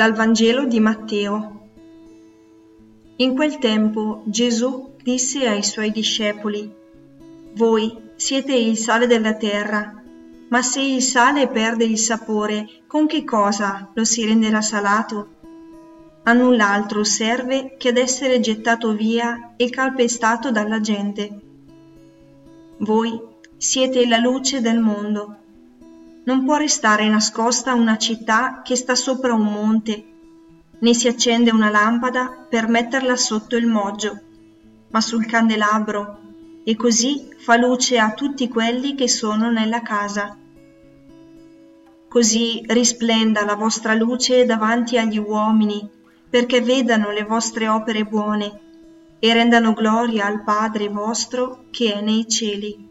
Dal Vangelo di Matteo. In quel tempo Gesù disse ai suoi discepoli, Voi siete il sale della terra, ma se il sale perde il sapore, con che cosa lo si renderà salato? A null'altro serve che ad essere gettato via e calpestato dalla gente. Voi siete la luce del mondo. Non può restare nascosta una città che sta sopra un monte, né si accende una lampada per metterla sotto il moggio, ma sul candelabro, e così fa luce a tutti quelli che sono nella casa. Così risplenda la vostra luce davanti agli uomini, perché vedano le vostre opere buone e rendano gloria al Padre vostro che è nei cieli.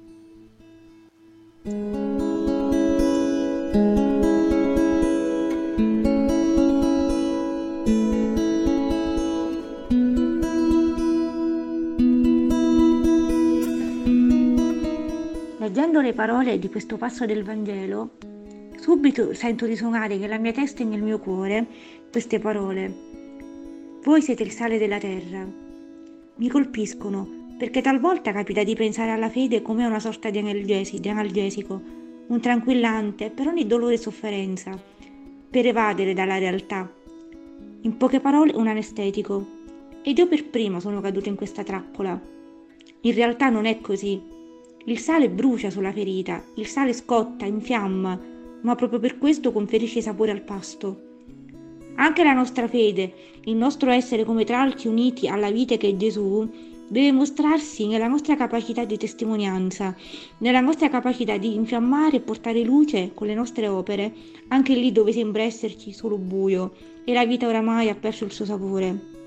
Leggendo le parole di questo passo del Vangelo, subito sento risuonare nella mia testa e nel mio cuore queste parole. Voi siete il sale della terra. Mi colpiscono perché talvolta capita di pensare alla fede come a una sorta di, analgesi, di analgesico, un tranquillante per ogni dolore e sofferenza, per evadere dalla realtà. In poche parole, un anestetico. Ed io per prima sono caduta in questa trappola. In realtà non è così. Il sale brucia sulla ferita, il sale scotta, infiamma, ma proprio per questo conferisce sapore al pasto. Anche la nostra fede, il nostro essere come tralci uniti alla vita che è Gesù, deve mostrarsi nella nostra capacità di testimonianza, nella nostra capacità di infiammare e portare luce con le nostre opere, anche lì dove sembra esserci solo buio e la vita oramai ha perso il suo sapore.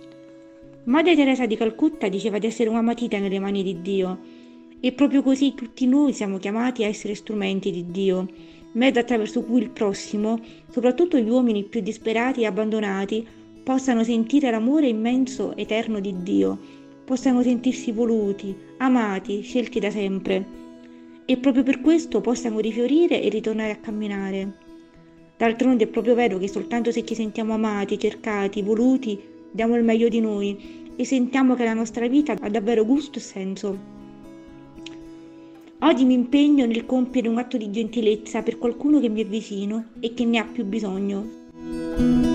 Madre Teresa di Calcutta diceva di essere una matita nelle mani di Dio e proprio così tutti noi siamo chiamati a essere strumenti di Dio, mezzo attraverso cui il prossimo, soprattutto gli uomini più disperati e abbandonati, possano sentire l'amore immenso, eterno di Dio, possano sentirsi voluti, amati, scelti da sempre, e proprio per questo possano rifiorire e ritornare a camminare. D'altronde è proprio vero che soltanto se ci sentiamo amati, cercati, voluti, diamo il meglio di noi e sentiamo che la nostra vita ha davvero gusto e senso. Oggi mi impegno nel compiere un atto di gentilezza per qualcuno che mi è vicino e che ne ha più bisogno.